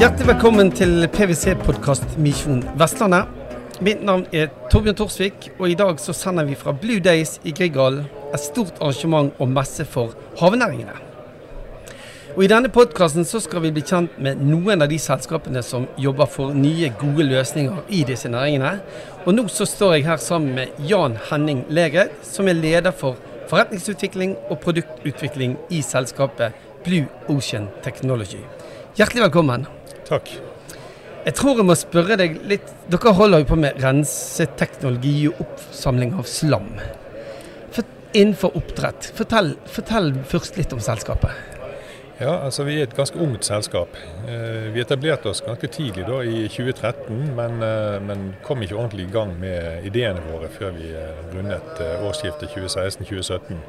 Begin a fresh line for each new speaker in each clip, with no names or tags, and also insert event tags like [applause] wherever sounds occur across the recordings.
Hjertelig velkommen til PwC-podkast Misjon Vestlandet. Mitt navn er Torbjørn Torsvik, og i dag så sender vi fra Blue Days i Grieghallen. Et stort arrangement og messe for havnæringene. Og I denne podkasten skal vi bli kjent med noen av de selskapene som jobber for nye, gode løsninger i disse næringene. Og nå så står jeg her sammen med Jan Henning Legred, som er leder for forretningsutvikling og produktutvikling i selskapet Blue Ocean Technology. Hjertelig velkommen.
Takk.
Jeg tror jeg må spørre deg litt Dere holder jo på med renseteknologi og oppsamling av slam For, innenfor oppdrett. Fortell, fortell først litt om selskapet.
Ja, altså Vi er et ganske ungt selskap. Eh, vi etablerte oss ganske tidlig da, i 2013, men, eh, men, kom ikke ordentlig i gang med ideene våre før vi eh, rundet årsskiftet 2016-2017.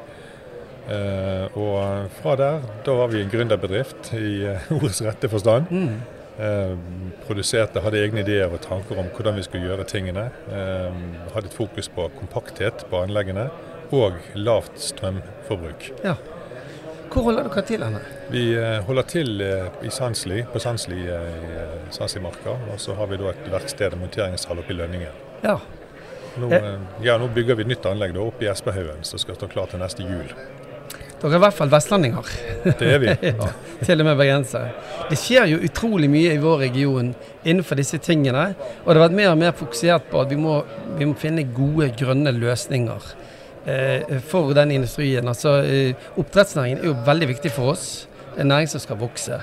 Og fra der, da var vi en gründerbedrift i [laughs] ordets rette forstand. Mm. Produserte, hadde egne ideer og tanker om hvordan vi skulle gjøre tingene. Hadde et fokus på kompakthet på anleggene og lavt strømforbruk.
Ja. Hvor holder dere til henne?
Vi eh, holder til eh, i Sandsli, på Sandsli eh, i Sandslimarka. Og så har vi da et verksted og monteringshall oppe i Lønningen.
Ja.
Nå, ja, nå bygger vi et nytt anlegg da, oppe i Espehaugen som skal stå klar til neste jul.
Dere er i hvert fall vestlendinger.
Det er vi. [laughs]
ja, til og med bergensere. Det skjer jo utrolig mye i vår region innenfor disse tingene. Og det har vært mer og mer fokusert på at vi må, vi må finne gode, grønne løsninger Eh, for den industrien. Altså, eh, Oppdrettsnæringen er jo veldig viktig for oss. En næring som skal vokse.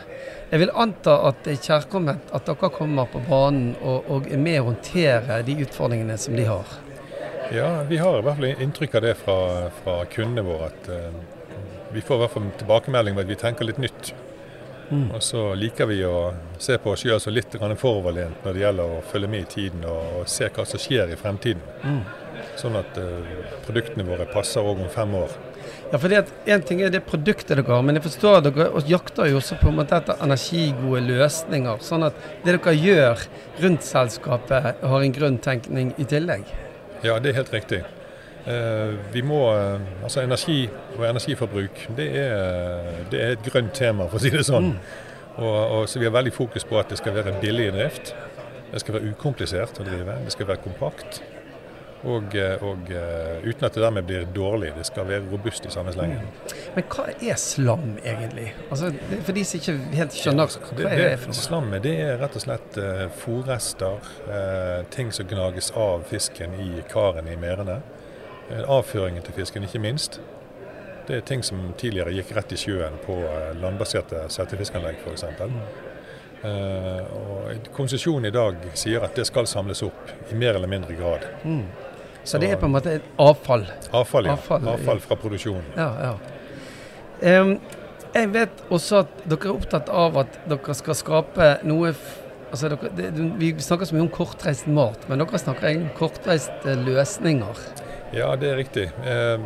Jeg vil anta at det er kjærkomment at dere kommer på banen og, og er med å håndtere de utfordringene som de har.
Ja, vi har i hvert fall inntrykk av det fra, fra kundene våre. at uh, Vi får i hvert fall tilbakemelding om at vi tenker litt nytt. Mm. Og så liker vi å se på oss sjøl som litt foroverlent når det gjelder å følge med i tiden og, og se hva som skjer i fremtiden. Mm. Sånn at uh, produktene våre passer òg om fem år.
Ja, for Én ting er det produktet dere har, men jeg forstår at dere jakter jo også på en måte etter energigode løsninger. Sånn at det dere gjør rundt selskapet, har en grønn tenkning i tillegg.
Ja, det er helt riktig. Uh, vi må, uh, altså Energi og energiforbruk det er, det er, et grønt tema, for å si det sånn. Mm. Og, og, så Vi har veldig fokus på at det skal være billig drift. Det skal være ukomplisert å drive. Det skal være kompakt. Og, eh, og, eh, uten at det dermed blir dårlig. Det skal være robust i samme slengen. Mm.
Men hva er slam egentlig? Altså, for de som ikke helt skjønner, hva det, er det for noe?
Slammet det er rett og slett fòrrester, ting som gnages av fisken i karene i merdene. Uh, avføringen til fisken, ikke minst. Det er ting som tidligere gikk rett i sjøen på uh, landbaserte settefiskanlegg f.eks. Uh, Konsesjonen i dag sier at det skal samles opp i mer eller mindre grad. Mm.
Så det er på en måte et avfall?
Avfall, ja. Avfall, avfall fra produksjonen.
Ja, ja. Um, jeg vet også at dere er opptatt av at dere skal skape noe altså dere, det, Vi snakker så mye om kortreist mat, men dere snakker egentlig om kortreiste løsninger.
Ja, det er riktig. Jeg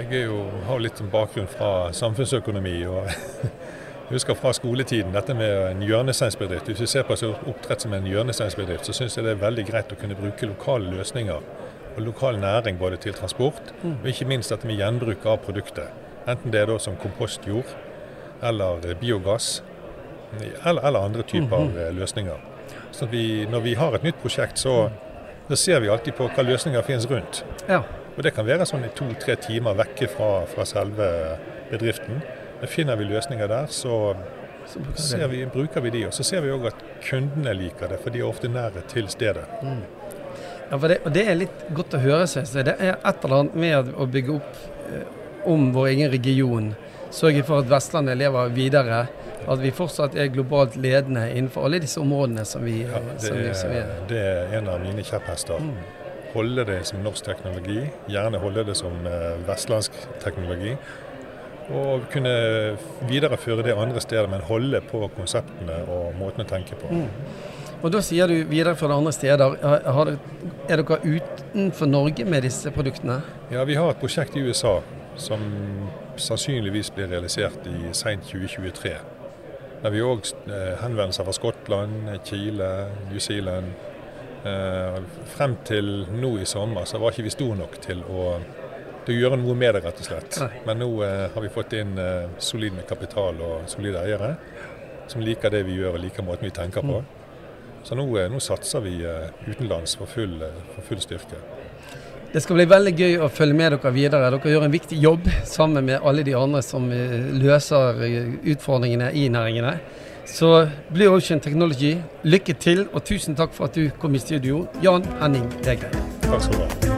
jeg jo, har litt bakgrunn fra samfunnsøkonomi. og [laughs] Jeg husker fra skoletiden dette med en hjørnesteinsbedrift. Hvis vi ser på oppdrett som en hjørnesteinsbedrift, så syns jeg det er veldig greit å kunne bruke lokale løsninger og lokal næring både til transport, mm. og ikke minst dette med gjenbruk av produktet. Enten det er da som kompostjord eller biogass, eller, eller andre typer mm -hmm. løsninger. Så vi, når vi har et nytt prosjekt, så, så, ser vi alltid på hva løsninger finnes rundt. Ja. Og Det kan være sånn i to-tre timer vekke fra, fra selve bedriften. Finner vi løsninger der, så, så vi, bruker vi de. Og så ser vi òg at kundene liker det, for de er ofte nære til stedet. Mm.
Ja, for det, og det er litt godt å høre, syns jeg. Det er et eller annet med å bygge opp eh, om vår egen region. Sørge for at Vestlandet lever videre. At vi fortsatt er globalt ledende innenfor alle disse områdene som vi, ja, det, som vi, som vi
er. Det er en av mine kjepphester. Mm. Holde det som norsk teknologi, gjerne holde det som eh, vestlandsk teknologi. Og kunne videreføre det andre steder, men holde på konseptene og måten å tenke på. Mm.
Og Da sier du videreføre andre steder. Er dere utenfor Norge med disse produktene?
Ja, vi har et prosjekt i USA som sannsynligvis blir realisert i seint 2023. Der vi òg eh, henvendelser fra Skottland, Chile, New Zealand. Eh, frem til nå i sommer så var ikke vi store nok til å til å gjøre noe med det, rett og slett. Men nå eh, har vi fått inn solid med kapital og solide eiere som liker det vi gjør og liker måten vi tenker på. Så nå, nå satser vi utenlands for full, for full styrke.
Det skal bli veldig gøy å følge med dere videre. Dere gjør en viktig jobb sammen med alle de andre som løser utfordringene i næringene. Så Blue Ocean Technology, lykke til, og tusen takk for at du kom i studio. Jan Henning Vegreid.
Takk skal du ha.